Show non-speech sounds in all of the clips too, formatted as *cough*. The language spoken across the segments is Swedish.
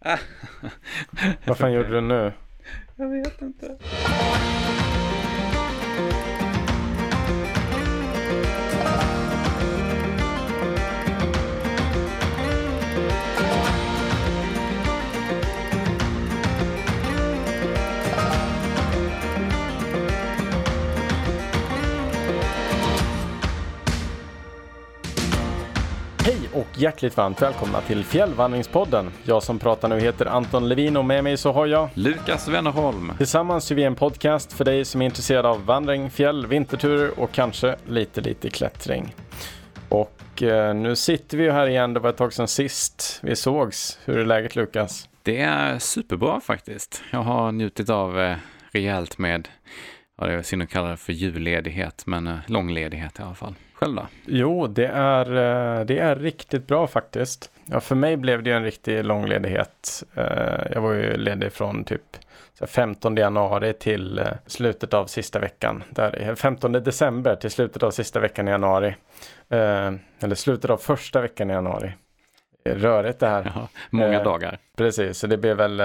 *laughs* Vad fan gjorde du nu? Jag vet inte. Och hjärtligt varmt välkomna till Fjällvandringspodden. Jag som pratar nu heter Anton Levin och med mig så har jag Lukas Wennerholm. Tillsammans gör vi en podcast för dig som är intresserad av vandring, fjäll, vinterturer och kanske lite, lite klättring. Och eh, nu sitter vi ju här igen, det var ett tag sedan sist vi sågs. Hur är läget Lukas? Det är superbra faktiskt. Jag har njutit av eh, rejält med, ja det är synd att kalla det för julledighet, men eh, långledighet i alla fall. Själv då? Jo, det är, eh, det är riktigt bra faktiskt. Ja, för mig blev det en riktig långledighet. Eh, Jag var ju ledig från typ så här 15 januari till eh, slutet av sista veckan. Där, 15 december till slutet av sista veckan i januari. Eller slutet av första veckan i januari. Rörigt det här. *laughs* Jaha, många dagar. Precis, så det blev väl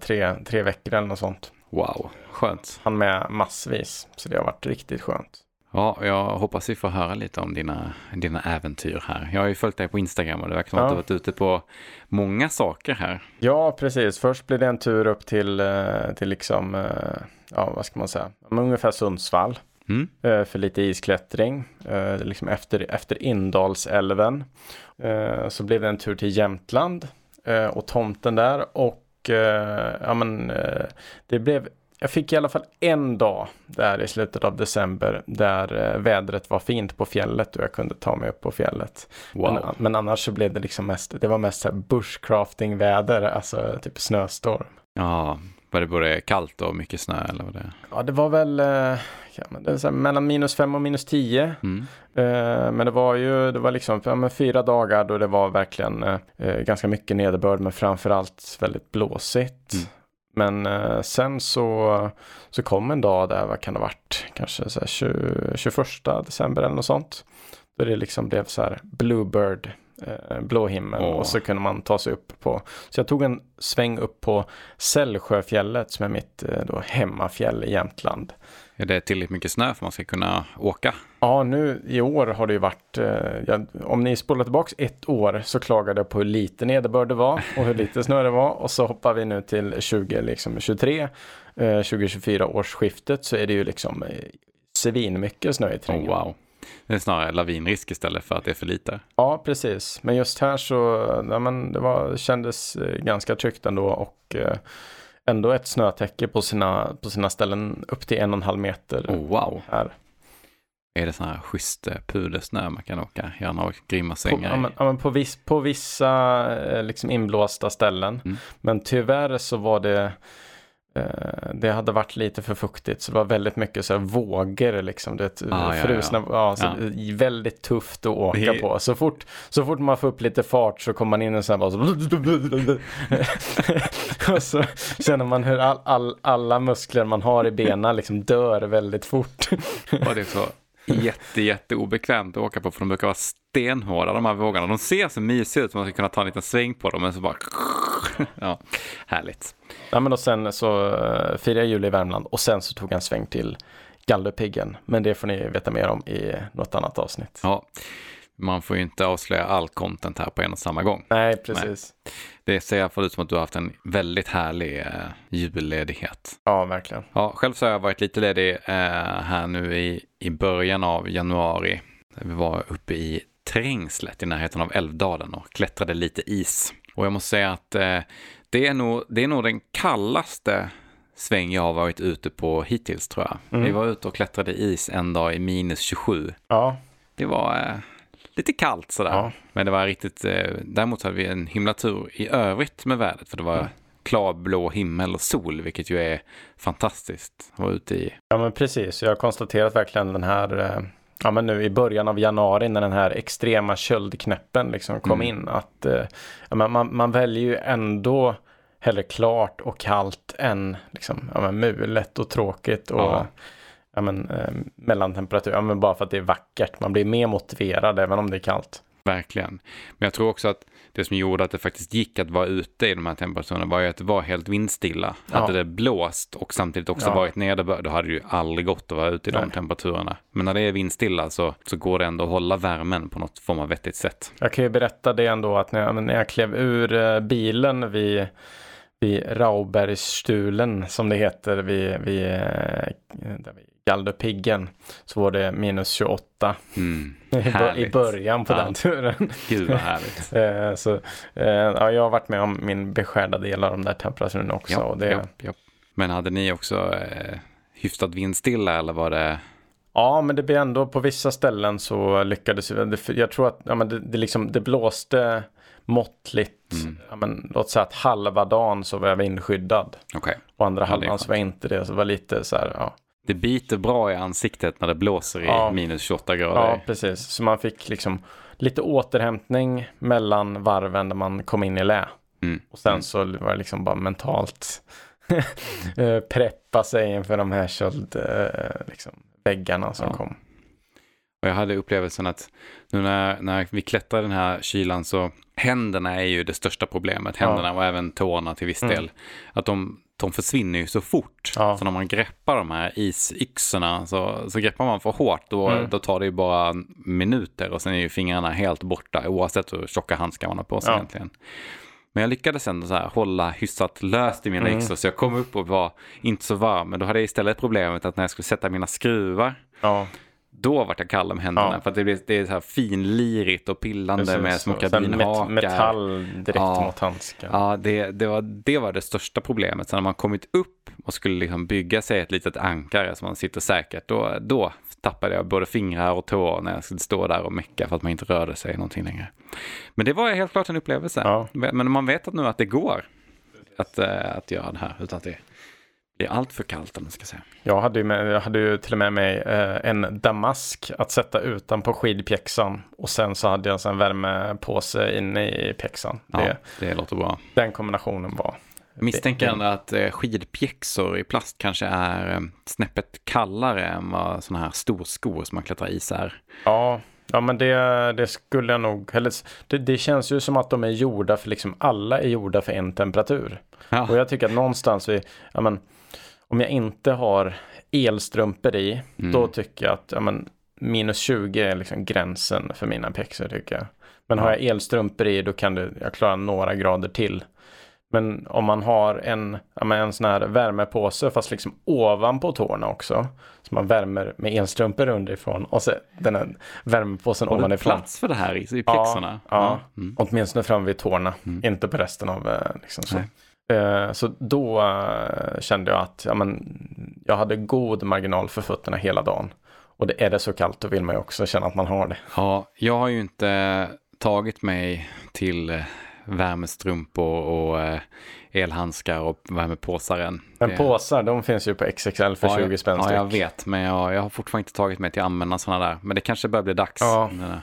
tre, tre veckor eller något sånt. Wow, skönt. Han med massvis, så det har varit riktigt skönt. Ja, jag hoppas vi får höra lite om dina, dina äventyr här. Jag har ju följt dig på Instagram och det verkar som att Ja. du har varit ute på många saker här. Ja, precis. Först blev det en tur upp till, eh, till liksom, eh, ja vad ska man säga, ungefär Sundsvall. Mm? eh, För lite isklättring, liksom efter, efter Indalsälven. Så blev det en tur till Jämtland och tomten där och ja men det blev jag fick i alla fall en dag där i slutet av december där eh, vädret var fint på fjället och jag kunde ta mig upp på fjället. Wow. Men, men annars så blev det liksom mest, det var mest så här bushcrafting-väder, alltså typ snöstorm. Ja, var det både kallt och mycket snö eller vad det? Ja, det var väl eh, ja, men det var mellan minus fem och minus tio. Mm. Eh, men det var ju, det var liksom ja, fyra dagar då det var verkligen eh, ganska mycket nederbörd, men framförallt väldigt blåsigt. Mm. Men eh, sen så, så kom en dag där, vad kan det ha varit, kanske så här 20, 21 december eller något sånt. Då det liksom blev så här bluebird, eh, blå himmel Åh. och så kunde man ta sig upp på. Så jag tog en sväng upp på Sällsjöfjället som är mitt eh, då, hemmafjäll i Jämtland. Är det tillräckligt mycket snö för att man ska kunna åka? Ja, nu i år har det ju varit, eh, ja, om ni spolar tillbaks ett år så klagade jag på hur lite nederbörd det var och hur lite snö det var och så hoppar vi nu till 2023, liksom 23, eh, 2024 årsskiftet så är det ju liksom eh, svinmycket snö i Oh, terrängen. wow. Det är snarare lavinrisk istället för att det är för lite. Ja, precis. Men just här så, ja, men det var, kändes eh, ganska tryggt ändå och eh, ändå ett snötäcke på sina, på sina ställen upp till en och en halv meter Oh, wow. här. Är det sån här schysst eh, pudersnö man kan åka? Gärna och grymma På, sängar ja, i. men, ja, men på, viss, på vissa eh, liksom inblåsta ställen. Mm. Men tyvärr så var det eh, det hade varit lite för fuktigt så det var väldigt mycket så här vågor liksom. Det, Ah, ja, frusna, ja, så Ja. är väldigt tufft att åka Det- på. Så fort, så fort man får upp lite fart så kommer man in och här bara så *laughs* och så känner man hur all, all, alla muskler man har i benen liksom dör väldigt fort. Och det är så jätte, jätte obekvämt att åka på för de brukar vara stenhårda de här vågorna. De ser så mysiga ut man ska kunna ta en liten sväng på dem men så bara *laughs* ja, härligt. Ja, men och sen så uh, firade jag jul i Värmland och sen så tog jag en sväng till Galdhöpiggen. Men det får ni veta mer om i något annat avsnitt. Ja, man får ju inte avslöja all content här på en och samma gång. Nej, precis. Det ser i alla fall ut som att du har haft en väldigt härlig eh, julledighet. Ja, verkligen. Ja, själv så har jag varit lite ledig eh, här nu i, i början av januari. Vi var uppe i Trängslet i närheten av Älvdalen och klättrade lite is. Och jag måste säga att eh, det, är nog, det är nog den kallaste sväng jag har varit ute på hittills tror jag. Mm. Vi var ute och klättrade is en dag i minus 27. Ja, Det var eh, lite kallt sådär. Ja. Men det var riktigt, eh, däremot hade vi en himla tur i övrigt med vädret. För det var klarblå himmel och sol, vilket ju är fantastiskt. att vara ute i. ja men precis. Jag har konstaterat verkligen den här, eh, ja men nu i början av januari när den här extrema köldknäppen liksom kom Mm. in. Att eh, ja, men man, man väljer ju ändå hellre klart och kallt än liksom, ja, men mulet och tråkigt och Ja. Ja. men, eh, mellantemperatur. Ja, men bara för att det är vackert. Man blir mer motiverad även om det är kallt. Verkligen. Men jag tror också att det som gjorde att det faktiskt gick att vara ute i de här temperaturerna var ju att det var helt vindstilla. Ja. Hade det blåst och samtidigt också Ja. varit nederbörd, då hade det ju aldrig gått att vara ute i de Nej. temperaturerna. Men när det är vindstilla så, så går det ändå att hålla värmen på något form av vettigt sätt. Jag kan ju berätta det ändå att när jag, när jag klev ur eh, bilen vid, vid Raubergsstulen som det heter vid, vid, eh, där vid Galdhöpiggen så var det minus 28 Mm. *laughs* i, början på Ja. den turen. Gud vad härligt. *laughs* Eh, så, eh, ja, jag har varit med om min beskärda del av de där temperaturerna också. och det, ja, ja. Men hade ni också eh, hyfsat vindstilla eller var det? Ja, men det blir ändå på vissa ställen så lyckades vi. Jag tror att ja, men det, det, liksom, det blåste måttligt. Mm. Ja, men, låt säga att halva dagen så var jag vindskyddad. Okej. Och andra Ja, halvan så var jag inte det. Så det var lite så här, ja. Det biter bra i ansiktet när det blåser i Ja. minus 28 grader. Ja, precis. Så man fick liksom lite återhämtning mellan varven när man kom in i lä. Mm. Och sen så var det liksom bara mentalt *laughs* eh, preppa sig inför de här köld, eh, liksom, väggarna som Ja. kom. Och jag hade upplevelsen att nu när, när vi klättrar den här kylan så händerna är ju det största problemet. Ja. Händerna och även tårna till viss Mm. del. Att de, de försvinner ju så fort. Ja. Så när man greppar de här isyxorna så, så greppar man för hårt. Då, Mm. då tar det ju bara minuter och sen är ju fingrarna helt borta oavsett hur tjocka handskar man har på sig Ja. egentligen. Men jag lyckades ändå så här hålla hyfsat löst i mina Mm. yxor så jag kom upp och var inte så varm. Men då hade jag istället problemet att när jag skulle sätta mina skruvar Ja, då vart jag kall om händerna. Ja. För att det, blir, det är så här finlirigt och pillande precis. med små sen kabinhakar. Metall direkt Ja. mot handsken. Ja, det, det, var, det var det största problemet. Så när man kommit upp och skulle liksom bygga sig ett litet ankare så man sitter säkert, då, då tappade jag både fingrar och tår när jag skulle stå där och mecka för att man inte rörde sig någonting längre. Men det var helt klart en upplevelse. Ja. Men man vet att nu att det går att, eh, att göra det här utan att det blir allt för kallt om man ska säga. Jag hade ju, med, jag hade ju till och med mig eh, en damask att sätta utanpå skidpjäxan. Och sen så hade jag en värmepåse inne i pjäxan. Ja, Det, det låter bra. Den kombinationen var. Jag misstänker det- ändå att eh, skidpjäxor i plast kanske är eh, snäppet kallare än vad sådana här storskor som man klättrar is är. Ja, ja men det, det skulle jag nog. Eller, det, det känns ju som att de är gjorda för liksom alla är gjorda för en temperatur. Ja, Och jag tycker att någonstans vi, ja men, om jag inte har elstrumpor i, Mm. då tycker jag att ja men, minus 20 är liksom gränsen för mina pjäxor tycker jag. Men har Ja. jag elstrumpor i, då kan det, jag klara några grader till. Men om man har en, ja en sån här värmepåse fast liksom ovanpå tårna också. Så man värmer med elstrumpor underifrån och så den här värmepåsen har du ovanifrån. plats för det här i, pjäxorna? ja. Mm. Åtminstone fram vid tårna, Mm. inte på resten av eh, liksom så. Nej. Eh, Så då eh, kände jag att ja, men, jag hade god marginal för fötterna hela dagen. Och det är det så kallt då vill man ju också känna att man har det. ja, jag har ju inte tagit mig till eh, värmestrumpor och elhandskar och värmepåsar än. Men påsar, de finns ju på XXL för ja, 20 spänn Ja, jag vet, men jag, jag har fortfarande inte tagit mig till att använda sådana där. Men det kanske börjar bli dags Ja. när,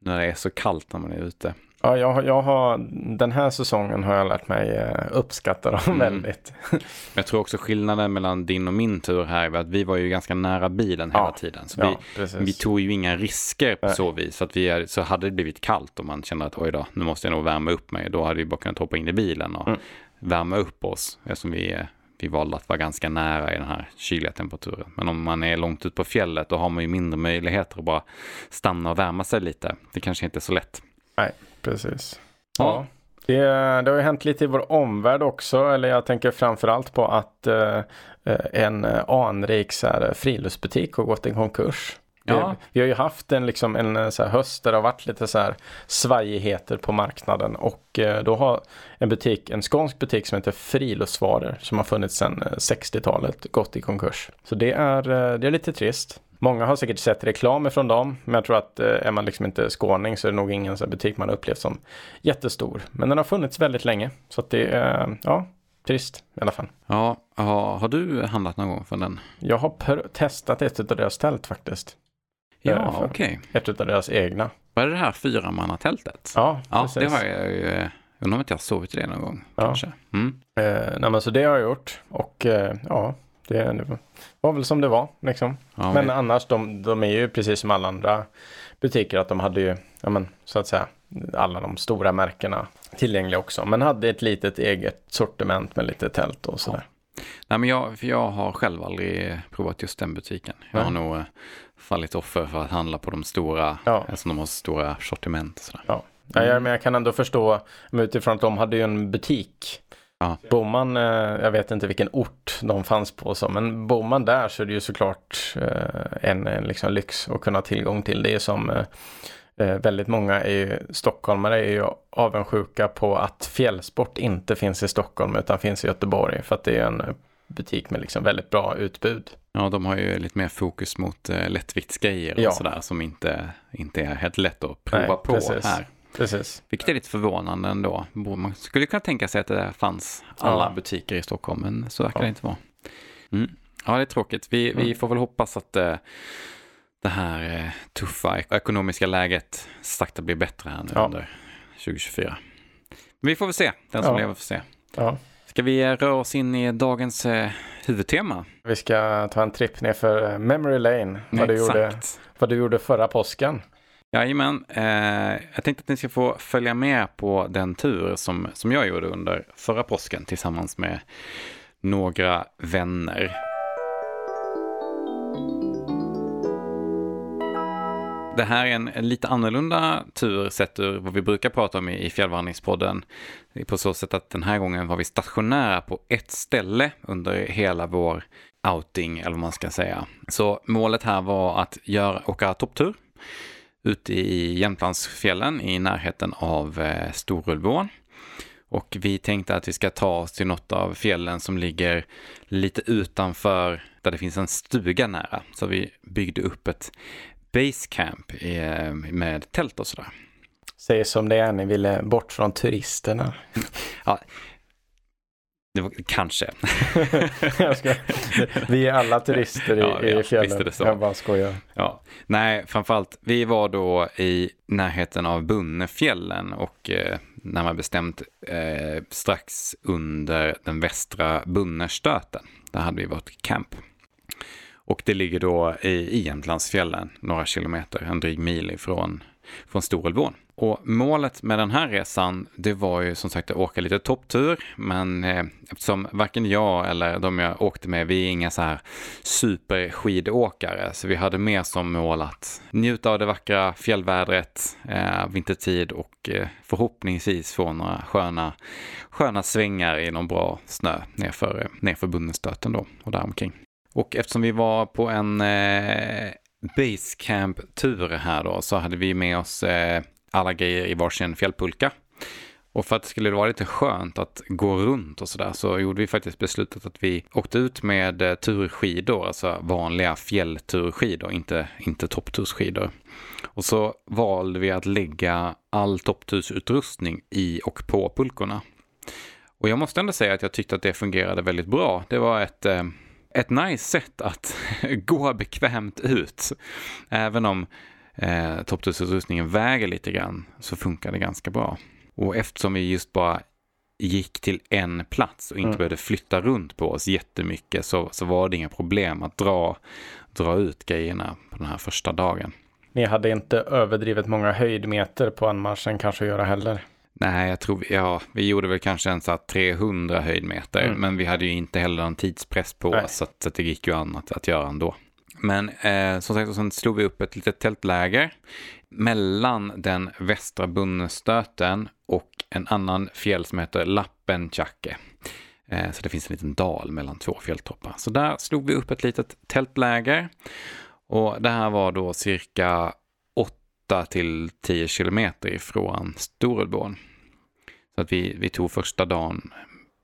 när det är så kallt när man är ute. Ja, jag, jag har, den här säsongen har jag lärt mig eh, uppskatta dem Mm. väldigt. Jag tror också skillnaden mellan din och min tur här är att vi var ju ganska nära bilen hela Ja. tiden. Så Ja, vi, vi tog ju inga risker på Nej. så vis. Så, att vi är, så hade det blivit kallt och man kände att oj då, nu måste jag nog värma upp mig. Då hade vi bara kunnat hoppa in i bilen och Mm. värma upp oss. Eftersom vi, vi valde att vara ganska nära i den här kyliga temperaturen. Men om man är långt ut på fjället då har man ju mindre möjligheter att bara stanna och värma sig lite. Det kanske inte är så lätt. Precis. Ja. Ja. Det, det har ju hänt lite i vår omvärld också, eller jag tänker framförallt på att eh, eh, en eh, anrik så här, friluftsbutik har gått i konkurs. Ja. Det, vi har ju haft en, liksom, en eh, så här, höst där det har varit lite så här svajigheter på marknaden och eh, då har en butik, en skånsk butik som heter Friluftsvaror som har funnits sedan eh, 60-talet gått i konkurs. Så det är, eh, det är lite trist. Många har säkert sett reklam från dem, men jag tror att eh, är man liksom inte skåning så är det nog ingen här butik man upplevt som jättestor. Men den har funnits väldigt länge, så att det är, ja, trist i alla fall. Ja, har, har du handlat någon gång från den? Jag har testat ett av deras tält faktiskt. Ja, Eh, okej. Ett av deras egna. Var det det här fyramannatältet? Ja, Ja, precis. det har jag ju. eh, Jag undrar om inte jag har sovit i det någon gång. Ja. Kanske. Mm. Eh, nej, men så det har jag gjort och eh, ja, det, det var väl som det var liksom. Ja, Men vi- annars, de, de är ju precis som alla andra butiker att de hade ju, ja men så att säga, alla de stora märkena tillgängliga också. Men hade ett litet eget sortiment med lite tält och sådär. Ja. Nej, men jag, jag har själv aldrig provat just den butiken. Jag Nej. har nog eh, fallit offer för att handla på de stora, ja. eftersom de har stora sortiment. Och sådär. Ja. Mm. Ja, men jag kan ändå förstå utifrån att de hade ju en butik Ja. Bor man, eh, jag vet inte vilken ort de fanns på så, men bor man där så är det ju såklart eh, en, en liksom lyx att kunna ha tillgång till. Det är som eh, väldigt många är ju, stockholmare är ju avundsjuka på att fjällsport inte finns i Stockholm utan finns i Göteborg för att det är en butik med liksom väldigt bra utbud. Ja, de har ju lite mer fokus mot lättviktsgrejer och ja. sådär som inte, inte är helt lätt att prova Nej, på precis. här. Precis. Vilket är lite förvånande ändå. Man skulle kunna tänka sig att det fanns alla ja. butiker i Stockholm, men så verkar ja. det inte vara. Mm. Ja, det är tråkigt. Vi, mm. vi får väl hoppas att uh, det här uh, tuffa ekonomiska läget sakta blir bättre här nu ja. under 2024. Men vi får väl se, den som lever får se. Ska vi röra oss in i dagens uh, huvudtema? Vi ska ta en tripp ner för Memory Lane, vad, du gjorde, vad du gjorde förra påsken. Jajamän, eh, jag tänkte att ni ska få följa med på den tur som, som jag gjorde under förra påsken tillsammans med några vänner. Det här är en, en, lite annorlunda tur sett ur vad vi brukar prata om i, i fjällvandringspodden. På så sätt att den här gången var vi stationära på ett ställe under hela vår outing, eller vad man ska säga. Så målet här var att göra, åka topptur ute i Jämtlandsfjällen i närheten av eh, Storulvån. Och vi tänkte att vi ska ta oss till något av fjällen som ligger lite utanför där det finns en stuga nära. Så vi byggde upp ett basecamp eh, med tält och sådär. Säg som det är, ni ville bort från turisterna. ja, det var, kanske. *laughs* ska, vi är alla turister i, ja, i fjällen. Ja, Jag bara skojar. Ja. Nej, framförallt, vi var då i närheten av Bunnefjällen och eh, närmare bestämt eh, strax under den västra Bunnerstöten. Där hade vi vårt camp. Och det ligger då i, i Jämtlandsfjällen, några kilometer, en dryg mil ifrån från Storulvån. Och målet med den här resan, det var ju som sagt att åka lite topptur, men eh, eftersom varken jag eller de jag åkte med, vi är inga så här superskidåkare, så vi hade mer som mål att njuta av det vackra fjällvädret eh, vintertid och eh, förhoppningsvis få några sköna, sköna svängar i någon bra snö nerför, nerför Bunnenstöten då och däromkring. Och eftersom vi var på en eh, basecamp-tur här då så hade vi med oss eh, alla grejer i varsin fjällpulka. Och för att det skulle vara lite skönt att gå runt och sådär så gjorde vi faktiskt beslutet att vi åkte ut med eh, turskidor, alltså vanliga fjällturskidor, inte, inte topptursskidor. Och så valde vi att lägga all topptursutrustning i och på pulkorna. Och jag måste ändå säga att jag tyckte att det fungerade väldigt bra. Det var ett eh, ett nice sätt att *laughs* gå bekvämt ut. Även om eh, topptusutrustningen väger lite grann så funkar det ganska bra. Och eftersom vi just bara gick till en plats och inte mm. behövde flytta runt på oss jättemycket så, så var det inga problem att dra, dra ut grejerna på den här första dagen. Ni hade inte överdrivet många höjdmeter på anmarschen kanske att göra heller? Nej, jag tror, ja, vi gjorde väl kanske en så 300 höjdmeter, mm. men vi hade ju inte heller någon tidspress på oss, så, att, så att det gick ju annat att göra ändå. Men eh, som sagt, sen slog vi upp ett litet tältläger mellan den västra Bunnestöten och en annan fjäll som heter Lappenchakke. Eh, så det finns en liten dal mellan två fjälltoppar. Så där slog vi upp ett litet tältläger. Och det här var då cirka 8 till 10 kilometer ifrån Storulvån. Så att vi, vi tog första dagen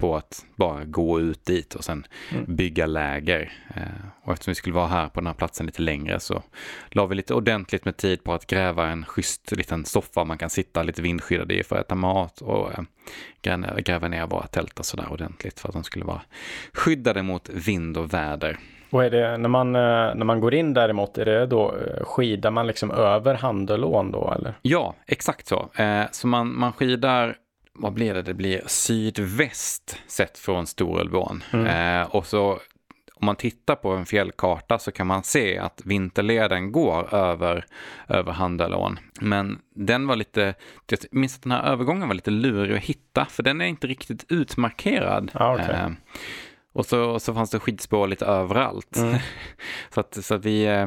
på att bara gå ut dit och sen mm. bygga läger. Eh, och eftersom vi skulle vara här på den här platsen lite längre så la vi lite ordentligt med tid på att gräva en schysst liten soffa man kan sitta lite vindskyddad i för att äta mat och eh, gräva ner våra tält och sådär ordentligt för att de skulle vara skyddade mot vind och väder. Och är det när man, eh, när man går in däremot, är det då skidar man liksom över Handelån då eller? Ja, exakt så. Så man, man skidar, vad blir det, det blir sydväst sett från Storulvån. Mm. och så om man tittar på en fjällkarta så kan man se att vinterleden går över, över Handelån. Men den var lite, jag minns att den här övergången var lite lurig att hitta för den är inte riktigt utmarkerad. Ah, okay. eh, och så, så fanns det skidspår lite överallt. Mm. *laughs* så, att, så att vi, eh,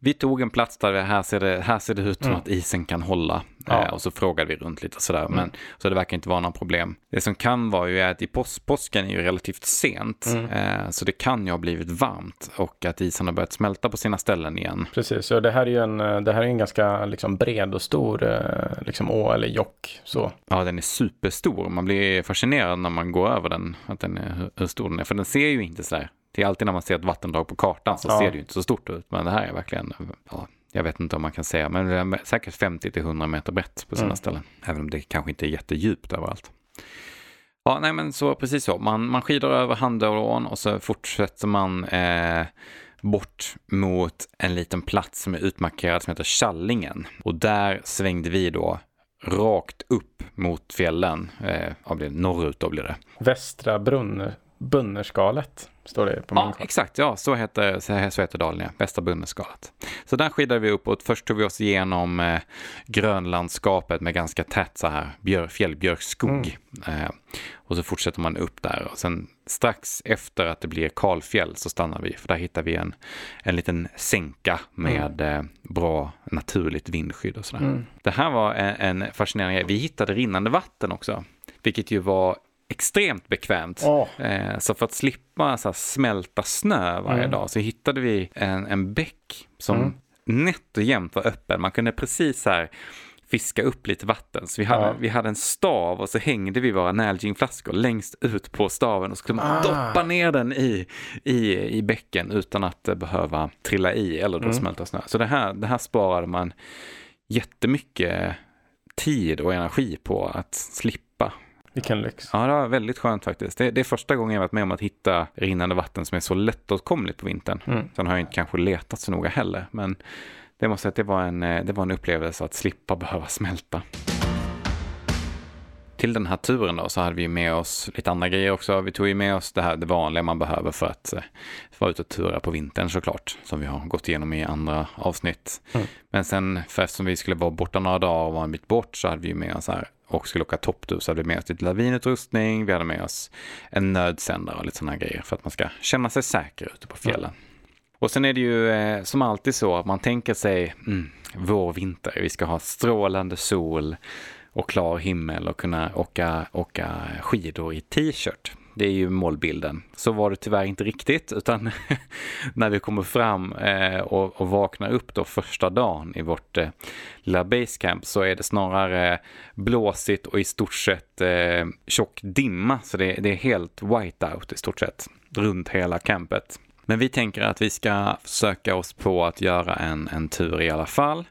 vi tog en plats där här ser det, här ser det ut som mm. att isen kan hålla. Ja. Eh, och så frågade vi runt lite sådär. Mm. Men, så det verkar inte vara några problem. Det som kan vara ju är att i pås påsken är ju relativt sent. Mm. Eh, så det kan ju ha blivit varmt och att isen har börjat smälta på sina ställen igen. Precis, och det här är ju en, det här är en ganska liksom, bred och stor eh, liksom, å eller jock. Så. Ja, den är superstor. Man blir fascinerad när man går över den, att den är, hur stor den är. För den ser ju inte sådär det är alltid när man ser ett vattendrag på kartan så ja. ser det ju inte så stort ut. Men det här är verkligen, ja, jag vet inte om man kan säga, men det är säkert 50 till 100 meter brett på sina mm. ställen. Även om det kanske inte är jättedjupt överallt. Ja, nej men så precis så. Man, man skidar över Handålån och så fortsätter man eh, bort mot en liten plats som är utmarkerad som heter Kallingen. Och där svängde vi då rakt upp mot fjällen. Eh, norrut då blir det. Västra Brunn, Bunnerskalet står det på min Ja, exakt. Ja, så heter, så heter dalen, ja. Västra Bunnerskalet. Så där skidade vi uppåt. Först tog vi oss igenom eh, grönlandskapet med ganska tätt så här björ, fjällbjörkskog. Mm. Eh, och så fortsätter man upp där och sen strax efter att det blir kalfjäll så stannar vi för där hittar vi en, en liten sänka med mm. eh, bra naturligt vindskydd och sådär. Mm. Det här var en, en fascinerande grej. Vi hittade rinnande vatten också, vilket ju var extremt bekvämt. Oh. Så för att slippa så smälta snö varje mm. dag så hittade vi en, en bäck som mm. nätt och jämnt var öppen. Man kunde precis här fiska upp lite vatten. Så vi hade, ja. vi hade en stav och så hängde vi våra Nalgene-flaskor längst ut på staven och så skulle man ah. doppa ner den i, i, i bäcken utan att behöva trilla i eller då mm. smälta snö. Så det här, det här sparade man jättemycket tid och energi på att slippa vilken lyx. Ja, det var väldigt skönt faktiskt. Det, det, är första gången jag varit med om att hitta rinnande vatten som är så lättåtkomligt på vintern. Mm. Sen har jag inte kanske letat så noga heller, men det måste säga att det var en, det var en upplevelse att slippa behöva smälta. Till den här turen då så hade vi med oss lite andra grejer också. Vi tog ju med oss det här det vanliga man behöver för att eh, vara ute och tura på vintern såklart. Som vi har gått igenom i andra avsnitt. Mm. Men sen för eftersom vi skulle vara borta några dagar och vara en bit bort så hade vi med oss här och skulle åka topptur så hade vi med oss lite lavinutrustning, vi hade med oss en nödsändare och lite sådana grejer för att man ska känna sig säker ute på fjällen. Mm. Och sen är det ju eh, som alltid så att man tänker sig mm, vår, vinter, vi ska ha strålande sol och klar himmel och kunna åka, åka skidor i t-shirt. Det är ju målbilden. Så var det tyvärr inte riktigt, utan *laughs* när vi kommer fram eh, och, och, vaknar upp då första dagen i vårt eh, lilla basecamp så är det snarare blåsigt och i stort sett eh, tjock dimma. Så det, det är helt whiteout i stort sett runt hela campet. Men vi tänker att vi ska försöka oss på att göra en, en tur i alla fall.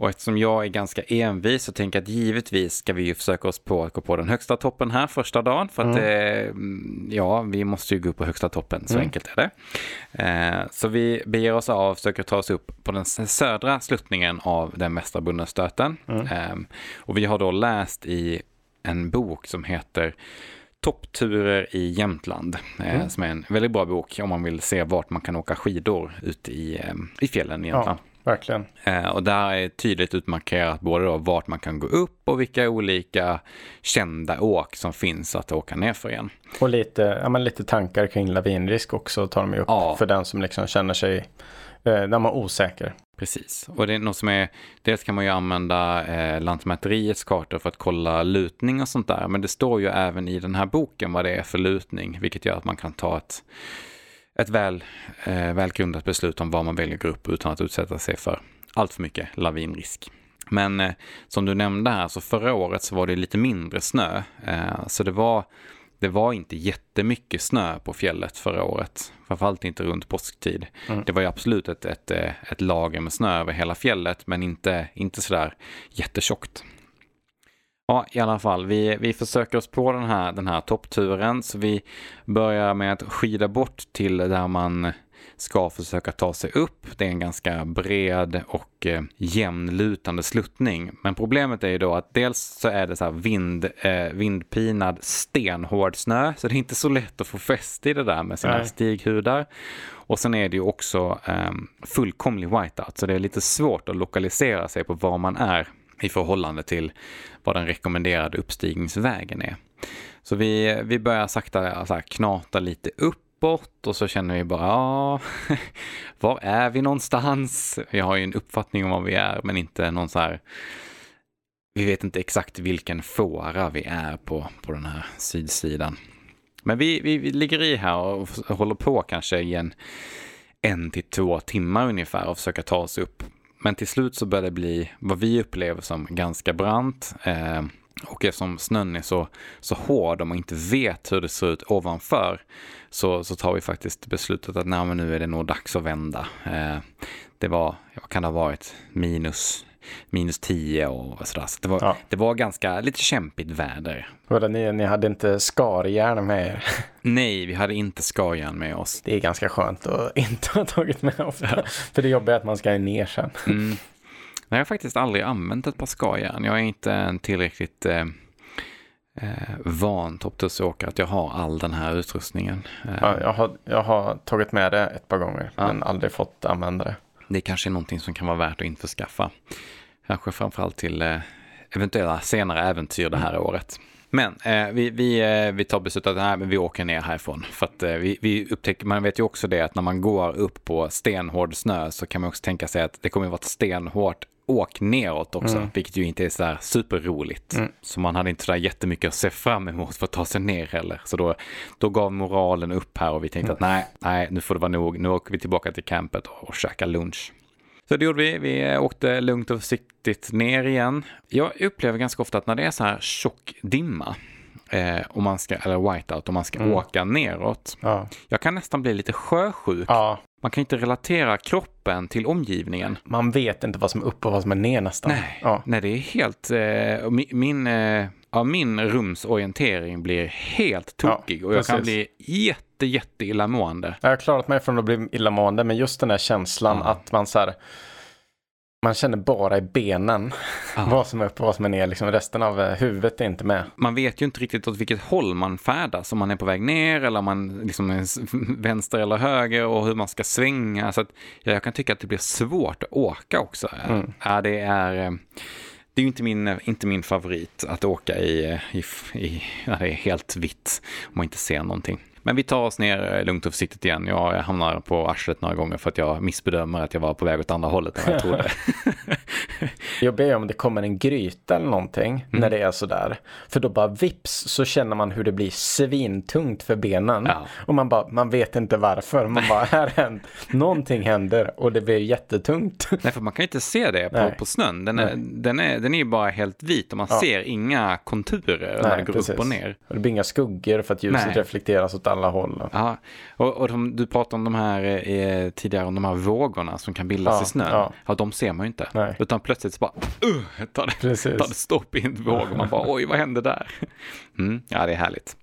Och eftersom jag är ganska envis så tänker jag att givetvis ska vi ju försöka oss på att gå på den högsta toppen här första dagen. För att mm. eh, ja, vi måste ju gå upp på högsta toppen, så mm. enkelt är det. Eh, så vi beger oss av och försöker ta oss upp på den södra sluttningen av den västra Bunnenstöten. Mm. Eh, och vi har då läst i en bok som heter Toppturer i Jämtland, eh, mm. som är en väldigt bra bok om man vill se vart man kan åka skidor ute i, eh, i fjällen i Jämtland. Ja. Verkligen. Eh, och där är tydligt utmarkerat både då vart man kan gå upp och vilka olika kända åk som finns att åka ner för igen. Och lite, ja, men lite tankar kring lavinrisk också tar de upp ja. för den som liksom känner sig eh, när man är osäker. Precis, och det är något som är, dels kan man ju använda eh, Lantmäteriets kartor för att kolla lutning och sånt där, men det står ju även i den här boken vad det är för lutning, vilket gör att man kan ta ett ett väl, eh, välgrundat beslut om var man väljer grupp utan att utsätta sig för allt för mycket lavinrisk. Men eh, som du nämnde här, så förra året så var det lite mindre snö. Eh, så det var, det var inte jättemycket snö på fjället förra året. Framförallt inte runt påsktid. Mm. Det var ju absolut ett, ett, eh, ett lager med snö över hela fjället, men inte, inte sådär jättetjockt. Ja, i alla fall, vi, vi försöker oss på den här, den här toppturen. Så vi börjar med att skida bort till där man ska försöka ta sig upp. Det är en ganska bred och eh, jämnlutande sluttning. Men problemet är ju då att dels så är det så här vind, eh, vindpinad stenhård snö, så det är inte så lätt att få fäste i det där med sina Nej. stighudar. Och sen är det ju också eh, fullkomlig whiteout, så det är lite svårt att lokalisera sig på var man är i förhållande till vad den rekommenderade uppstigningsvägen är. Så vi, vi börjar sakta så här, knata lite uppåt och så känner vi bara, ja, *laughs* var är vi någonstans? Vi har ju en uppfattning om var vi är, men inte någon så här, vi vet inte exakt vilken fåra vi är på, på den här sydsidan. Men vi, vi, vi ligger i här och håller på kanske i en, en till två timmar ungefär och försöka ta oss upp. Men till slut så börjar det bli vad vi upplever som ganska brant. Eh, och eftersom snön är så, så hård och man inte vet hur det ser ut ovanför så, så tar vi faktiskt beslutet att nej, men nu är det nog dags att vända. Eh, det var, vad kan det ha varit, minus, minus 10 och sådär. Så det, var, Ja. det var ganska lite kämpigt väder. Vadå, ni, ni hade inte skarjärn med er? Nej, vi hade inte skarjärn med oss. Det är ganska skönt att inte ha tagit med ofta. För det jobbiga är att man ska ner sen. Mm. Jag har faktiskt aldrig använt ett par skajärn. Jag är inte en tillräckligt eh, eh, van topptursåkare att jag har all den här utrustningen. Eh, Ja, jag, har, jag har tagit med det ett par gånger Ja. men aldrig fått använda det. Det kanske är någonting som kan vara värt att införskaffa. Kanske framförallt till eh, eventuella senare äventyr det här året. Men eh, vi, vi, eh, vi tar beslutet att nej, men vi åker ner härifrån. För att eh, vi, vi upptäcker, man vet ju också det att när man går upp på stenhård snö så kan man också tänka sig att det kommer att vara ett stenhårt åk neråt också, Mm. vilket ju inte är så superroligt. Mm. Så man hade inte så där jättemycket att se fram emot för att ta sig ner heller. Så då, då gav moralen upp här och vi tänkte att nej, nej, nu får det vara nog. Nu åker vi tillbaka till campet och, och käkar lunch. Så det gjorde vi. Vi åkte lugnt och försiktigt ner igen. Jag upplever ganska ofta att när det är så här tjock dimma, eh, och man ska, eller whiteout, och man ska Mm. åka neråt. Ja. Jag kan nästan bli lite sjösjuk. ja, Man kan inte relatera kroppen till omgivningen. man vet inte vad som är upp och vad som är ner nästan. Nej, Ja. nej det är helt... Eh, och mi- min, eh, ja, min rumsorientering blir helt tokig och jag kan bli jätte, jätte illamående. Jag har klarat mig från att bli illamående men just den där känslan Ja. att man så här, man känner bara i benen Ja. vad som är upp och vad som är ner. Liksom resten av eh, huvudet är inte med. Man vet ju inte riktigt åt vilket håll man färdas, om man är på väg ner eller om man liksom är *laughs* vänster eller höger och hur man ska svänga. Så att, ja, jag kan tycka att det blir svårt att åka också. Mm. Ja, det är... eh, Det är ju inte min, inte min favorit att åka i, i, i när det är helt vitt och man inte ser någonting. Men vi tar oss ner eh, lugnt och försiktigt igen. Jag hamnar på arslet några gånger för att jag missbedömer att jag var på väg åt andra hållet än vad jag trodde. *laughs* Jobbigt är om det kommer en gryta eller någonting Mm. när det är sådär. För då bara vips så känner man hur det blir svintungt för benen. Ja. Och man bara, man vet inte varför. Man bara, här händer, någonting händer och det blir jättetungt. *laughs* Nej, för man kan ju inte se det på, Nej. på snön. Den är, den, är, den är ju bara helt vit och man Ja. ser inga konturer när det går precis. upp och ner. Och det blir inga skuggor för att ljuset Nej. reflekteras åt alla håll. Ja, och, och de, du pratade om de här eh, tidigare, om de här vågorna som kan bildas Ja, i snön. Ja. ja. de ser man ju inte. Nej. Utan plötsligt så bara, uh, tar det, Precis. tar det stopp i en våg och man bara, oj, vad hände där? Mm, ja, det är härligt.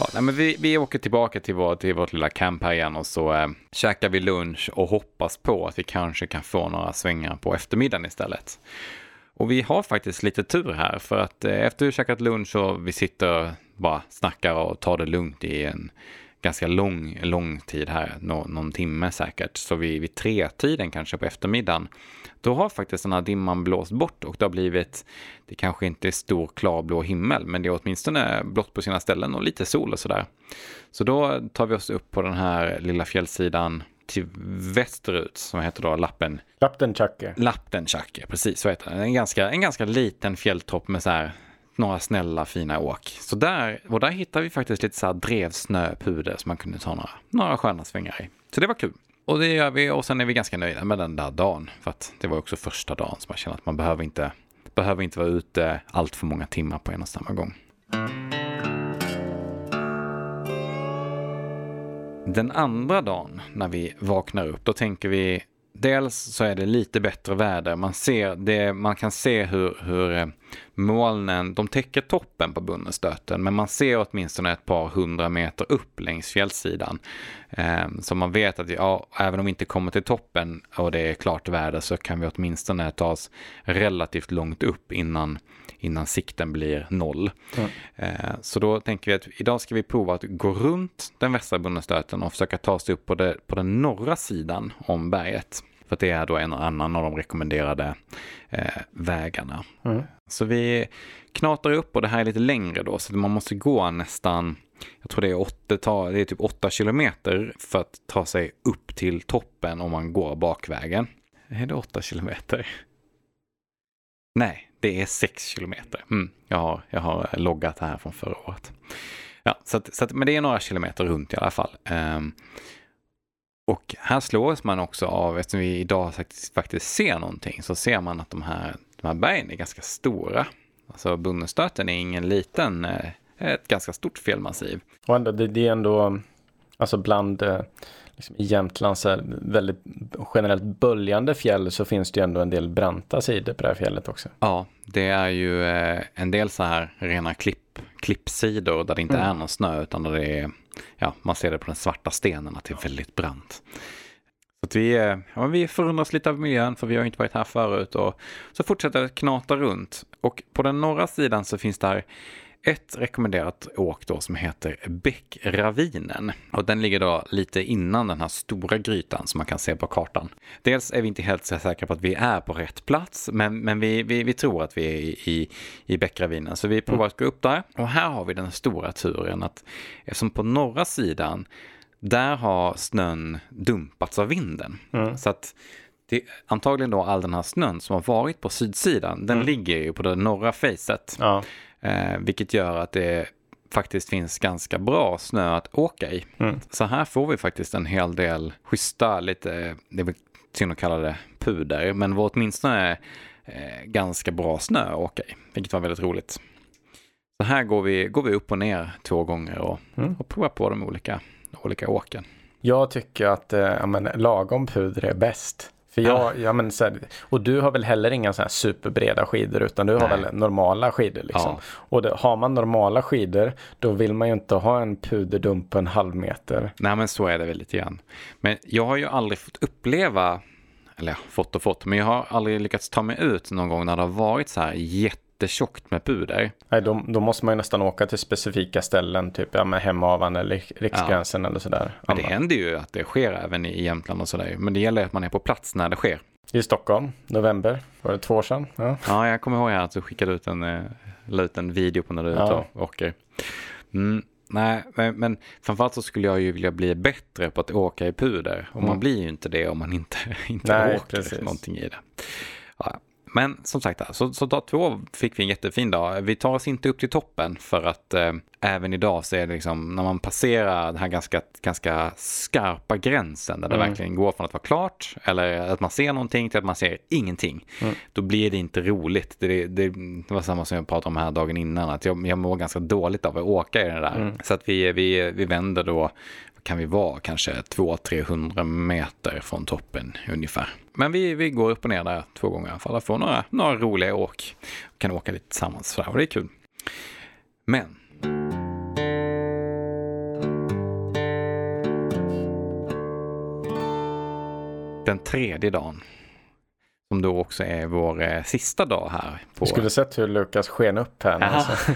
Ja, nej, men vi, vi åker tillbaka till, vår, till vårt lilla camp här igen och så eh, käkar vi lunch och hoppas på att vi kanske kan få några svängar på eftermiddagen istället. Och vi har faktiskt lite tur här för att eh, efter vi käkat lunch och vi sitter bara snackar och tar det lugnt i en ganska lång, lång tid här, nå, någon timme säkert. Så vid, vid tre-tiden kanske på eftermiddagen, då har faktiskt den här dimman blåst bort och det har blivit, det kanske inte är stor klarblå himmel, men det är åtminstone blått på sina ställen och lite sol och sådär. Så då tar vi oss upp på den här lilla fjällsidan till västerut som heter då Lappen, Laptenchacke. Laptenchacke, precis så heter den. En ganska, en ganska liten fjälltopp med så här några snälla fina åk. Så där, och där hittar vi faktiskt lite så här drevsnöpuder som man kunde ta några, några sköna svängar i. Så det var kul. Och det gör vi och sen är vi ganska nöjda med den där dagen. För att det var också första dagen som man känner att man behöver inte, behöver inte vara ute allt för många timmar på en och samma gång. Den andra dagen när vi vaknar upp, då tänker vi dels så är det lite bättre väder. Man, ser det, man kan se hur, hur eh, molnen, de täcker toppen på Bunnestöten, men man ser åtminstone ett par hundra meter upp längs fjällsidan. Ehm, så man vet att ja, även om vi inte kommer till toppen och det är klart väder så kan vi åtminstone ta oss relativt långt upp innan, innan sikten blir noll. Mm. Så då tänker vi att idag ska vi prova att gå runt den västra Bunnestöten och försöka ta oss upp på, det, på den norra sidan om berget. För det är då en annan av de rekommenderade eh, vägarna. Mm. Så vi knatar upp och det här är lite längre då så man måste gå nästan, jag tror det är, åtta, det är typ 8 kilometer för att ta sig upp till toppen om man går bakvägen. Är det 8 kilometer? Nej, det är 6 kilometer. Mm, jag, har, jag har loggat det här från förra året. Ja, så, att, så att, men det är några kilometer runt i alla fall. Um, och här slås man också av, eftersom vi idag faktiskt, faktiskt ser någonting, så ser man att de här, de här bergen är ganska stora. Alltså Bunnestöten är ingen liten, eh, ett ganska stort felmassiv. Och ändå, det, det är ändå, alltså bland eh, liksom i Jämtlands väldigt generellt böljande fjäll så finns det ju ändå en del branta sidor på det här fjället också. Ja, det är ju eh, en del så här rena klipp, klippsidor där det inte mm. är någon snö utan där det är, ja, man ser det på den svarta stenen att det är väldigt brant. Så att vi, eh, ja, vi förundras lite av miljön för vi har inte varit här förut och så fortsätter det knata runt. Och på den norra sidan så finns där ett rekommenderat åk då som heter Bäckravinen. Och den ligger då lite innan den här stora grytan som man kan se på kartan. Dels är vi inte helt säkra på att vi är på rätt plats, men, men vi, vi, vi tror att vi är i, i, Bäckravinen. Så vi provar att gå upp där. Och här har vi den stora turen att eftersom på norra sidan där har snön dumpats av vinden. Mm. Så att det, antagligen då all den här snön som har varit på sydsidan, den mm. ligger ju på det norra facet. Ja. Eh, vilket gör att det faktiskt finns ganska bra snö att åka i. Mm. Så här får vi faktiskt en hel del schyssta, lite, det är väl synd att kalla det puder, men var åtminstone eh, ganska bra snö att åka i, vilket var väldigt roligt. Så här går vi, går vi upp och ner två gånger och, mm. och provar på de olika, olika åken. Jag tycker att eh, men, lagom puder är bäst. För jag, ja. men så här, och du har väl heller inga så här superbreda skidor utan du har Nej. väl normala skidor liksom. Ja. Och det, har man normala skidor då vill man ju inte ha en puderdump en halv meter. Nej men så är det väl lite grann. Men jag har ju aldrig fått uppleva, eller fått och fått, men jag har aldrig lyckats ta mig ut någon gång när det har varit så här jätte jättetjockt med puder. Nej, då, då, måste man ju nästan åka till specifika ställen, typ ja, med Hemavan eller Riksgränsen ja. eller sådär. Men det händer ju att det sker även i Jämtland och sådär. Men det gäller att man är på plats när det sker. I Stockholm, november, var det två år sedan? Ja, ja jag kommer ihåg att du skickade ut en, eh, ut en video på när du är ute och åker. Mm. Nej, men framförallt så skulle jag ju vilja bli bättre på att åka i puder. Och mm. man blir ju inte det om man inte, *laughs* inte Nej, åker precis. någonting i det. Ja, men som sagt, så, så dag två fick vi en jättefin dag. Vi tar oss inte upp till toppen för att eh, även idag så är det liksom när man passerar den här ganska, ganska skarpa gränsen där det mm. verkligen går från att vara klart eller att man ser någonting till att man ser ingenting. Mm. Då blir det inte roligt. Det, det, det, var samma som jag pratade om här dagen innan, att jag, jag mår ganska dåligt av att åka i det där. Mm. Så att vi, vi, vi vänder då kan vi vara kanske 200-300 meter från toppen ungefär. Men vi, vi går upp och ner där två gånger i alla fall och får några, några roliga åk. Vi Kan åka lite tillsammans sådär och det är kul. Men den tredje dagen som då också är vår eh, sista dag här. På... Du skulle sett hur Lukas sken upp här. Alltså.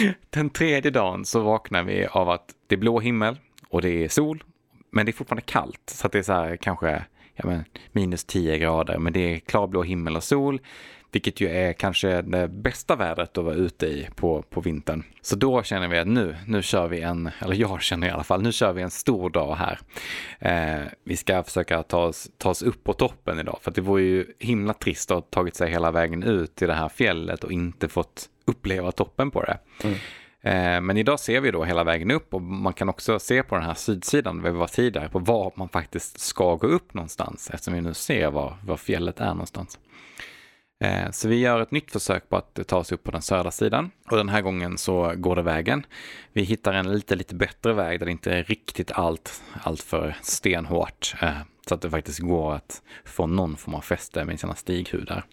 *laughs* Den tredje dagen så vaknar vi av att det är blå himmel och det är sol. Men det är fortfarande kallt så att det är så här kanske ja, men, minus 10 grader. Men det är klarblå himmel och sol. Vilket ju är kanske det bästa vädret att vara ute i på, på vintern. Så då känner vi att nu, nu kör vi en, eller jag känner i alla fall, nu kör vi en stor dag här. Eh, vi ska försöka ta oss, ta oss upp på toppen idag, för det vore ju himla trist att ha tagit sig hela vägen ut till det här fjället och inte fått uppleva toppen på det. Mm. Eh, men idag ser vi då hela vägen upp och man kan också se på den här sydsidan, där vi var tidigare, på var man faktiskt ska gå upp någonstans eftersom vi nu ser var, var fjället är någonstans. Eh, så vi gör ett nytt försök på att ta oss upp på den södra sidan och den här gången så går det vägen. Vi hittar en lite, lite bättre väg där det inte är riktigt allt, allt för stenhårt eh, så att det faktiskt går att få någon form av fäste med sina stighudar.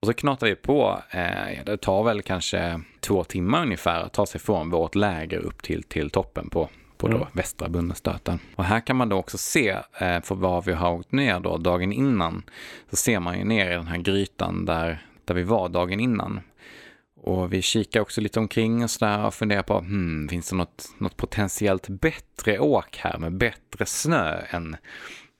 Och så knatar vi på, eh, det tar väl kanske två timmar ungefär att ta sig från vårt läger upp till, till toppen på, på då mm. västra Bunnestöten. Och här kan man då också se, eh, för var vi har åkt ner då dagen innan, så ser man ju ner i den här grytan där, där vi var dagen innan. Och vi kikar också lite omkring och sådär och funderar på, hmm, finns det något, något potentiellt bättre åk här med bättre snö än,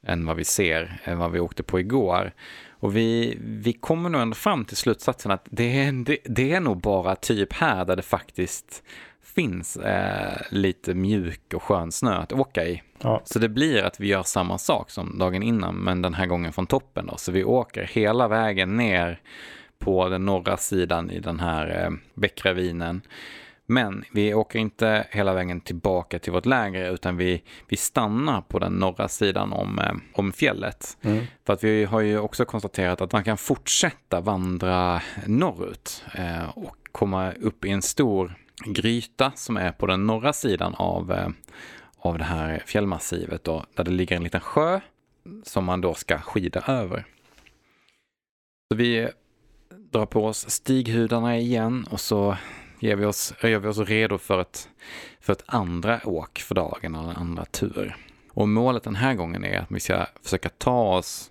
än vad vi ser, än vad vi åkte på igår. Och vi, vi kommer nog ändå fram till slutsatsen att det är, det, det är nog bara typ här där det faktiskt finns eh, lite mjuk och skön snö att åka i. Ja. Så det blir att vi gör samma sak som dagen innan, men den här gången från toppen då. Så vi åker hela vägen ner på den norra sidan i den här eh, bäckravinen. Men vi åker inte hela vägen tillbaka till vårt läger utan vi, vi stannar på den norra sidan om, eh, om fjället. Mm. För att vi har ju också konstaterat att man kan fortsätta vandra norrut eh, och komma upp i en stor gryta som är på den norra sidan av, eh, av det här fjällmassivet då, där det ligger en liten sjö som man då ska skida över. Så vi drar på oss stighudarna igen och så ger vi oss, gör vi oss redo för ett, för ett andra åk för dagen, eller en andra tur. Och målet den här gången är att vi ska försöka ta oss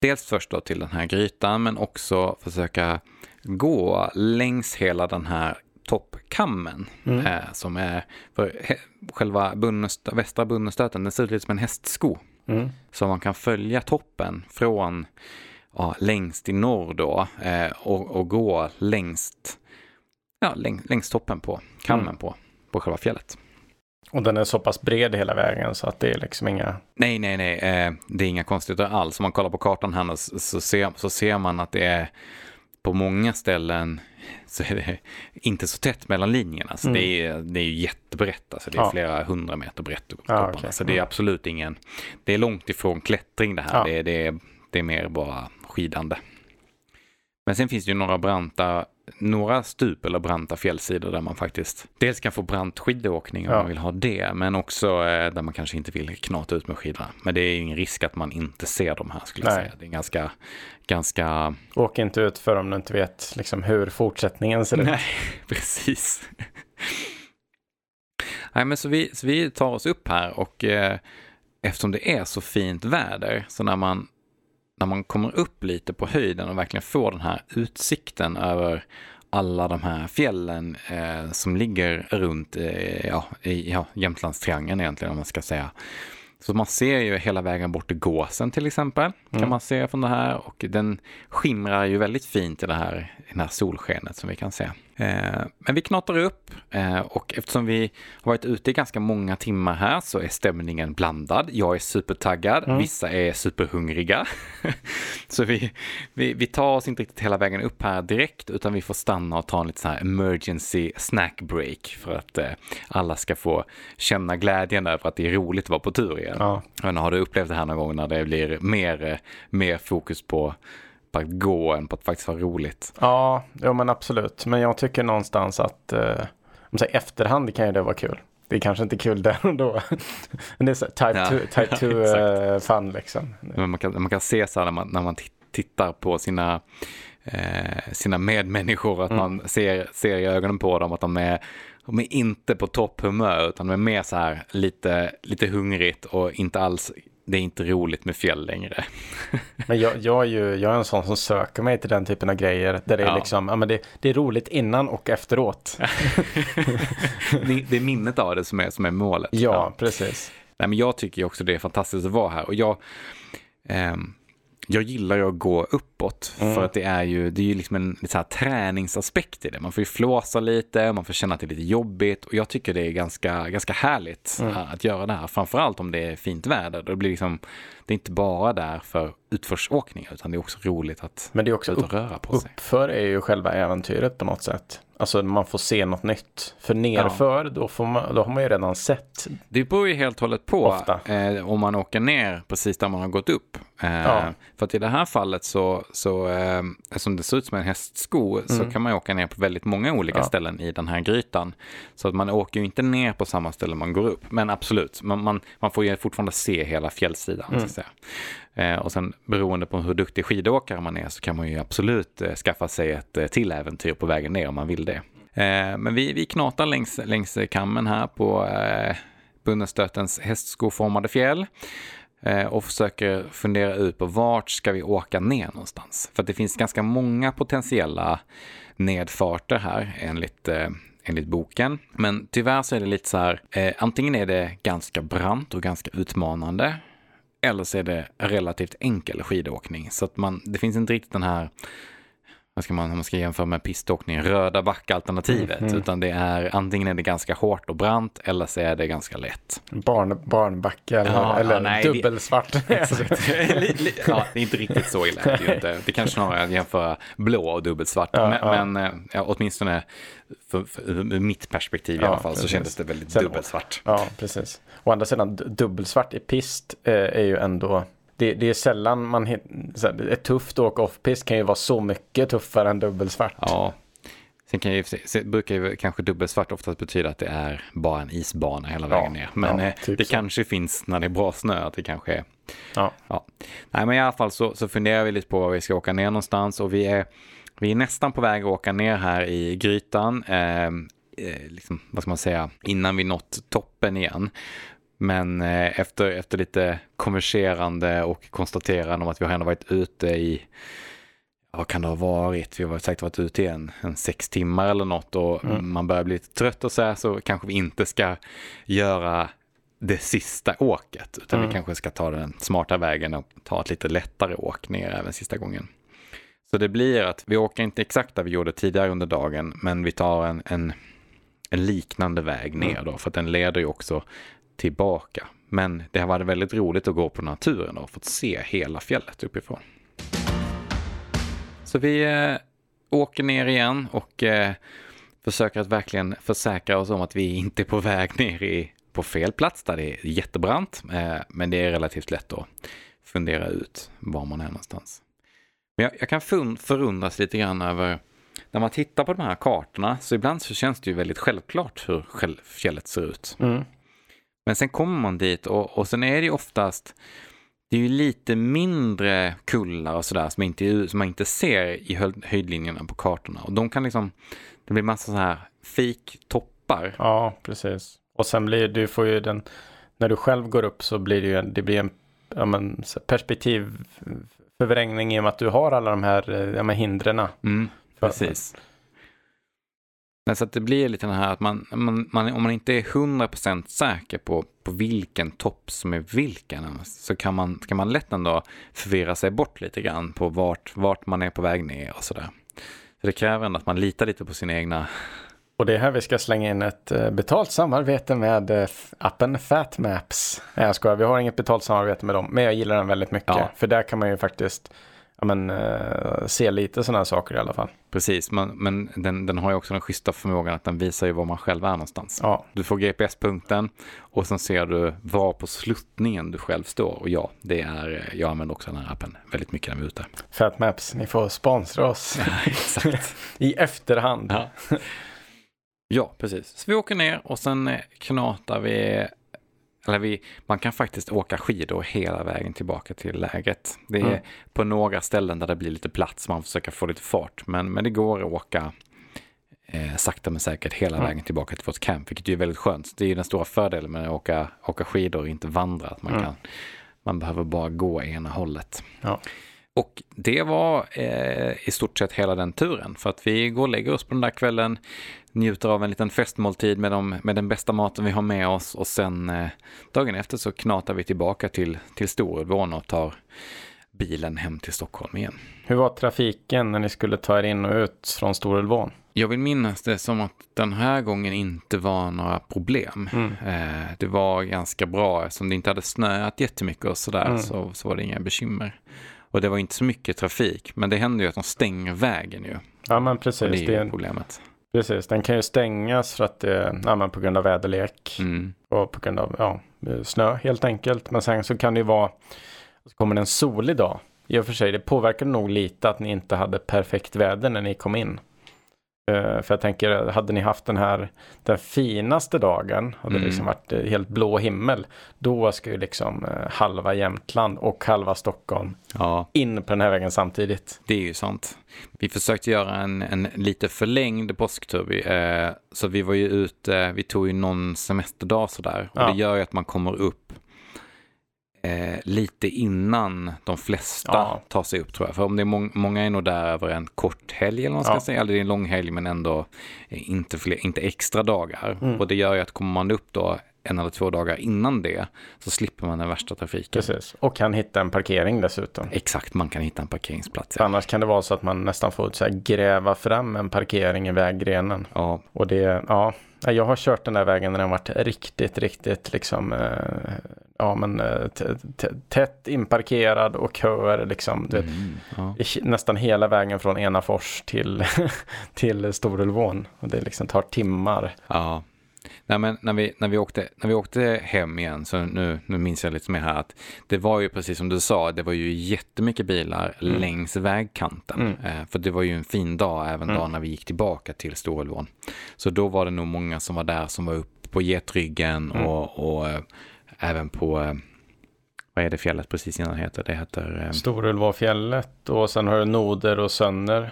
dels först då till den här grytan, men också försöka gå längs hela den här toppkammen mm. eh, som är för he, själva bunnestö, västra bunnestöten, den ser ut lite som en hästsko. Mm. Så man kan följa toppen från ja, längst i norr då eh, och, och, gå längst ja, läng, längs toppen på kammen mm. på, på själva fjället. Och den är så pass bred hela vägen så att det är liksom inga... Nej, nej, nej. Eh, det är inga konstigheter alls. Om man kollar på kartan här så, så, ser, så ser man att det är på många ställen så är det inte så tätt mellan linjerna. Så mm. det, är, det är ju jättebrett. Alltså det är ja. flera hundra meter brett. Ja, okay. Så det är mm. absolut ingen... Det är långt ifrån klättring det här. Ja. Det, det, är, det är mer bara skidande. Men sen finns det ju några branta några stup eller branta fjällsidor där man faktiskt dels kan få brant skidåkning om ja. man vill ha det, men också eh, där man kanske inte vill knata ut med skidorna. Men det är ju ingen risk att man inte ser de här skulle jag säga. Det är ganska, ganska... Åk inte ut för om du inte vet liksom, hur fortsättningen ser ut. Nej, *laughs* precis. Nej, men så vi, så vi tar oss upp här och eh, eftersom det är så fint väder så när man när man kommer upp lite på höjden och verkligen får den här utsikten över alla de här fjällen eh, som ligger runt eh, ja, i ja, Jämtlandstriangeln egentligen om man ska säga. Så man ser ju hela vägen bort till Gåsen till exempel, kan mm. man se från det här och den skimrar ju väldigt fint i det här, i det här solskenet som vi kan se. Eh, men vi knatar upp eh, och eftersom vi har varit ute i ganska många timmar här så är stämningen blandad. Jag är supertaggad, mm. vissa är superhungriga. *laughs* så vi, vi, vi tar oss inte riktigt hela vägen upp här direkt utan vi får stanna och ta en lite så här emergency snack break för att eh, alla ska få känna glädjen över att det är roligt att vara på tur igen. Ja. Men har du upplevt det här någon gång när det blir mer, mer fokus på på att gå än på att faktiskt vara roligt. Ja, ja men absolut. Men jag tycker någonstans att eh, om säger, efterhand kan ju det vara kul. Det är kanske inte kul *laughs* där och då. men det är så type 2 ja, uh, *laughs* fun liksom. Men man, kan, man kan se så här när man, när man tittar på sina, eh, sina medmänniskor att mm. man ser, ser i ögonen på dem att de är de är inte på topphumör utan de är mer så här lite, lite hungrigt och inte alls det är inte roligt med fjäll längre. *laughs* men jag, jag, är ju jag är en sån som söker mig till den typen av grejer. Där det är liksom, ja men det, det är roligt innan och efteråt. *laughs* det, det, är minnet av det som är, som är målet. Ja, ja. precis. Nej, men jag tycker också det är fantastiskt att vara här. Och jag, ähm, jag gillar ju att gå uppåt mm. för att det är ju, det är ju liksom en så här, träningsaspekt i det. Man får ju flåsa lite, man får känna att det är lite jobbigt och jag tycker det är ganska, ganska härligt mm. att göra det här. Framförallt om det är fint väder. Det blir liksom, det är inte bara där för utförsåkning utan det är också roligt att Men det är också och röra på sig. Uppför är ju själva äventyret på något sätt. Alltså man får se något nytt. För nerför, då, får man, då har man ju redan sett. Det beror ju helt och hållet på eh, om man åker ner precis där man har gått upp. Eh, Ja. För att i det här fallet så, så eh, eftersom det ser ut som en hästsko så kan man ju åka ner på väldigt många olika Mm. Ja. ställen i den här grytan. Så att man åker ju inte ner på samma ställe man går upp. Men absolut, man, man, man får ju fortfarande se hela fjällsidan. Mm. Så Eh, och sen beroende på hur duktig skidåkare man är så kan man ju absolut eh, skaffa sig ett eh, till äventyr på vägen ner om man vill det. Men vi, vi knatar längs, längs kammen här på eh, Bunnestötens hästskoformade fjäll och försöker fundera ut på vart ska vi åka ner någonstans. För det finns ganska många potentiella nedfarter här enligt, enligt boken. Men tyvärr så är det lite så här, eh, antingen är det ganska brant och ganska utmanande eller så är det relativt enkel skidåkning. Så att man, det finns inte riktigt den här, vad ska man, om man ska jämföra med piståkning, röda backalternativet. Mm. Utan det är antingen är det ganska hårt och brant eller så är det ganska lätt. Barn, barnbacke eller, Ja, eller ja, nej, det- dubbelsvart. *laughs* *laughs* Li- ja, det är inte riktigt så illa. Det, är inte. det kanske snarare att jämföra blå och dubbelsvart. Ja, men men eh, ja, åtminstone för, för, ur mitt perspektiv i alla fall så precis. kändes det väldigt dubbelsvart. Ja, precis. Å andra sidan, dubbelsvart i pist eh, är ju ändå det, det är sällan man hit- så här, Ett tufft åk off-pist kan ju vara så mycket tuffare än dubbelsvart. Ja. Sen kan ju, sen brukar ju kanske dubbelsvart oftast betyda att det är bara en isbana hela Ja, vägen ner. Men ja, eh, typ det så. kanske finns när det är bra snö, att det kanske är Ja. Ja. Nej, men i alla fall så, så funderar vi lite på var vi ska åka ner någonstans och vi är, vi är nästan på väg att åka ner här i grytan. Eh, liksom, vad ska man säga, innan vi nått toppen igen. Men eh, efter, efter lite konverserande och konstaterande om att vi har ändå varit ute i, vad kan det ha varit? Vi har säkert varit ute i en, en sex timmar eller något och Mm. man börjar bli lite trött och så här så kanske vi inte ska göra det sista åket. Utan Mm. vi kanske ska ta den smarta vägen och ta ett lite lättare åk ner även sista gången. Så det blir att vi åker inte exakt där vi gjorde tidigare under dagen, men vi tar en, en, en liknande väg ner Mm. då, för att den leder ju också tillbaka. Men det har varit väldigt roligt att gå på naturen och fått se hela fjället uppifrån. Så vi eh, åker ner igen och eh, försöker att verkligen försäkra oss om att vi inte är på väg ner i, på fel plats där det är jättebrant. Eh, men det är relativt lätt att fundera ut var man är någonstans. Men jag, jag kan förundras lite grann över när man tittar på de här kartorna så ibland så känns det ju väldigt självklart hur fjället ser ut. Mm. Men sen kommer man dit och, och sen är det ju oftast det är ju lite mindre kullar och sådär som, inte, som man inte ser i höjd, höjdlinjerna på kartorna. Och de kan liksom, det blir massa så här fake-toppar. Ja, precis. Och sen blir du får ju den, när du själv går upp så blir det ju en, det blir en ja, men, perspektivförvrängning i och med att du har alla de här eh, ja, hindren. Mm, precis. Men så att det blir lite den här att man, man, man, om man inte är 100% säker på, på vilken topp som är vilken så kan man, kan man lätt ändå förvirra sig bort lite grann på vart, vart man är på väg ner och sådär. Så det kräver ändå att man litar lite på sina egna Och det är här vi ska slänga in ett eh, betalt samarbete med eh, appen Fatmaps. Nej jag skojar, vi har inget betalt samarbete med dem, men jag gillar den väldigt mycket. Ja. För där kan man ju faktiskt ja, men, eh, se lite sådana här saker i alla fall. Precis, men, men den, den har ju också den schyssta förmågan att den visar ju var man själv är någonstans. Ja, Du får GPS-punkten och sen ser du var på sluttningen du själv står. Och ja, det är, jag använder också den här appen väldigt mycket när vi är ute. Fatmaps, ni får sponsra oss *laughs* Exakt. *laughs* i efterhand. Ja. ja, precis. Så vi åker ner och sen eh, knatar vi, eller vi, man kan faktiskt åka skidor hela vägen tillbaka till lägret. Det är Mm. på några ställen där det blir lite plats, man försöker få lite fart, men, men det går att åka eh, sakta men säkert hela Mm. vägen tillbaka till vårt camp, vilket är väldigt skönt. Det är den stora fördelen med att åka, åka skidor och inte vandra, att man Mm. kan man behöver bara gå ena hållet. Ja. Och det var eh, i stort sett hela den turen. För att vi går och lägger oss på den där kvällen, njuter av en liten festmåltid med, de, med den bästa maten vi har med oss och sen eh, dagen efter så knatar vi tillbaka till, till Storulvån och tar bilen hem till Stockholm igen. Hur var trafiken när ni skulle ta er in och ut från Storulvån? Jag vill minnas det som att den här gången inte var några problem. Mm. Eh, det var ganska bra eftersom det inte hade snöat jättemycket och sådär Mm. så, så var det inga bekymmer. Och det var inte så mycket trafik, men det händer ju att de stänger vägen ju. Ja men Och precis. det är Det ju är, problemet. Precis, den kan ju stängas för att det, ja, men på grund av väderlek Mm. och på grund av ja, snö helt enkelt. Men sen så kan det ju vara, så kommer det en solig dag. I och för sig, det påverkar nog lite att ni inte hade perfekt väder när ni kom in. Eh, för jag tänker, hade ni haft den här, den finaste dagen, hade det Mm. liksom varit eh, helt blå himmel, då ska ju liksom eh, halva Jämtland och halva Stockholm Ja, in på den här vägen samtidigt. det är ju sant. Vi försökte göra en, en lite förlängd påsktur. Vi, eh, så vi var ju ute, vi tog ju någon semesterdag sådär. Och Ja. det gör ju att man kommer upp eh, lite innan de flesta Ja. tar sig upp tror jag. För om det är mång- många är nog där över en kort helg eller vad man ska säga. Eller det är en lång helg men ändå eh, inte, fler, inte extra dagar. Mm. Och det gör ju att kommer man upp då en eller två dagar innan det så slipper man den värsta trafiken. Precis, och kan hitta en parkering dessutom. Exakt, man kan hitta en parkeringsplats. Ja. annars kan det vara så att man nästan får så gräva fram en parkering i väggrenen. ja, Och det, ja, jag har kört den där vägen när den varit riktigt, riktigt liksom, eh, ja men eh, tätt inparkerad och köer liksom, Mm, ja. nästan hela vägen från Enafors till, *laughs* till Storulvån. Och det liksom tar timmar. Ja. Nej, men när, vi, när, vi åkte, när vi åkte hem igen, så nu, nu minns jag lite mer här att det var ju precis som du sa, det var ju jättemycket bilar Mm. längs vägkanten. Mm. Eh, för det var ju en fin dag även Mm. dagen när vi gick tillbaka till Storulvån. Så då var det nog många som var där som var uppe på Getryggen Mm. och, och eh, även på, eh, vad är det fjället precis innan det heter? Det heter eh, Storulvåfjället och sen har du Noder och Sönner.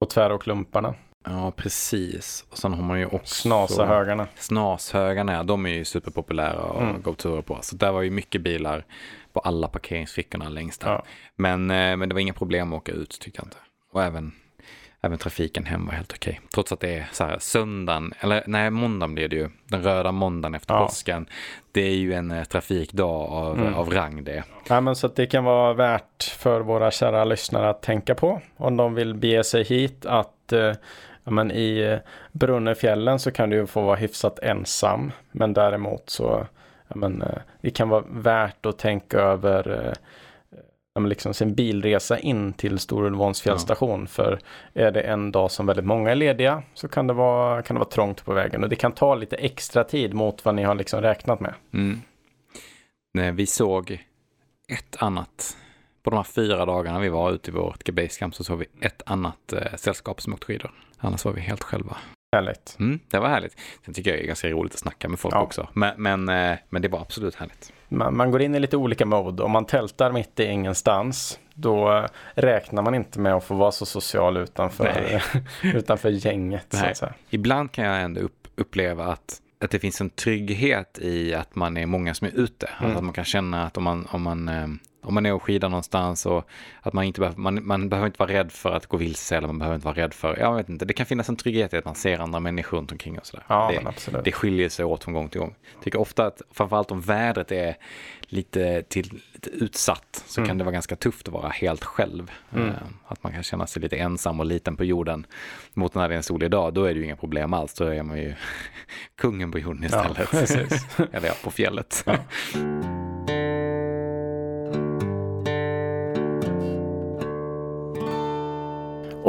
Och Tvär och Klumparna. Ja, precis. Och sen har man ju också... Snasahögarna. Snashögarna, de är ju superpopulära att Mm. gå turer på. Så där var ju mycket bilar på alla parkeringsfickorna längst där. Ja. Men, eh, men det var inga problem att åka ut tyckte jag inte. Och även, även trafiken hem var helt okej. Trots att det är så här söndagen, eller nej måndagen blir det ju. Den röda måndagen efter Ja. påsken. Det är ju en eh, trafikdag av, Mm. av rang det. Ja, men så att det kan vara värt för våra kära lyssnare att tänka på om de vill bege sig hit att eh, ja, men i eh, Brunnefjällen så kan du ju få vara hyfsat ensam men däremot så ja, men, eh, det kan vara värt att tänka över eh, ja, liksom sin bilresa in till Storulvåns fjällstation för är det en dag som väldigt många är lediga så kan det vara, kan det vara trångt på vägen och det kan ta lite extra tid mot vad ni har liksom räknat med. Mm. Nej, vi såg ett annat, på de här fyra dagarna vi var ute i vårt basecamp så såg vi ett annat eh, sällskap som åkte skidor. Annars var vi helt själva. Härligt. Mm, det var härligt. Sen tycker jag det är ganska roligt att snacka med folk Ja. också. Men, men, eh, men det var absolut härligt. Man, man går in i lite olika mode. Om man tältar mitt i ingenstans, då eh, räknar man inte med att få vara så social utanför, *laughs* utanför gänget. Ibland kan jag ändå upp, uppleva att, att det finns en trygghet i att man är många som är ute. Mm. Alltså att man kan känna att om man, om man, eh, om man är och skidar någonstans och att man inte behöver, man, man behöver inte vara rädd för att gå vilse eller man behöver inte vara rädd för, jag vet inte, det kan finnas en trygghet i att man ser andra människor runt omkring och sådär. Ja, det, absolut. det skiljer sig åt från gång till gång. Jag tycker ofta att framförallt om vädret är lite, till, lite utsatt så Mm. kan det vara ganska tufft att vara helt själv. Mm. Eh, Att man kan känna sig lite ensam och liten på jorden. Mot när det är en solig dag, då är det ju inga problem alls. Då är man ju *laughs* kungen på jorden Ja, istället. precis. *laughs* Eller ja, på fjället. Ja.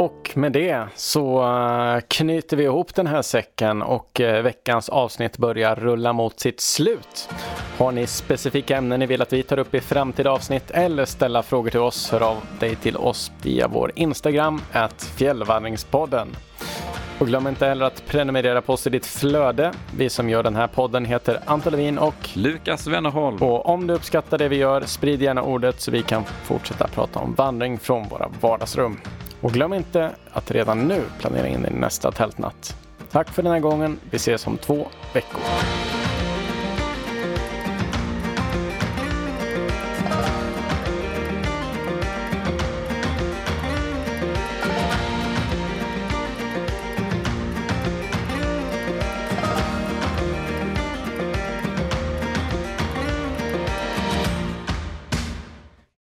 Och med det så eh, knyter vi ihop den här säcken och eh, veckans avsnitt börjar rulla mot sitt slut. Har ni specifika ämnen ni vill att vi tar upp i framtida avsnitt eller ställa frågor till oss, hör av dig till oss via vår Instagram, at fjällvandringspodden. Och glöm inte heller att prenumerera på oss i ditt flöde. Vi som gör den här podden heter Anton Levin och Lukas Wennerholm. och om du uppskattar det vi gör, sprid gärna ordet så vi kan fortsätta prata om vandring från våra vardagsrum. Och glöm inte att redan nu planera in din nästa tältnatt. Tack för den här gången. Vi ses om två veckor.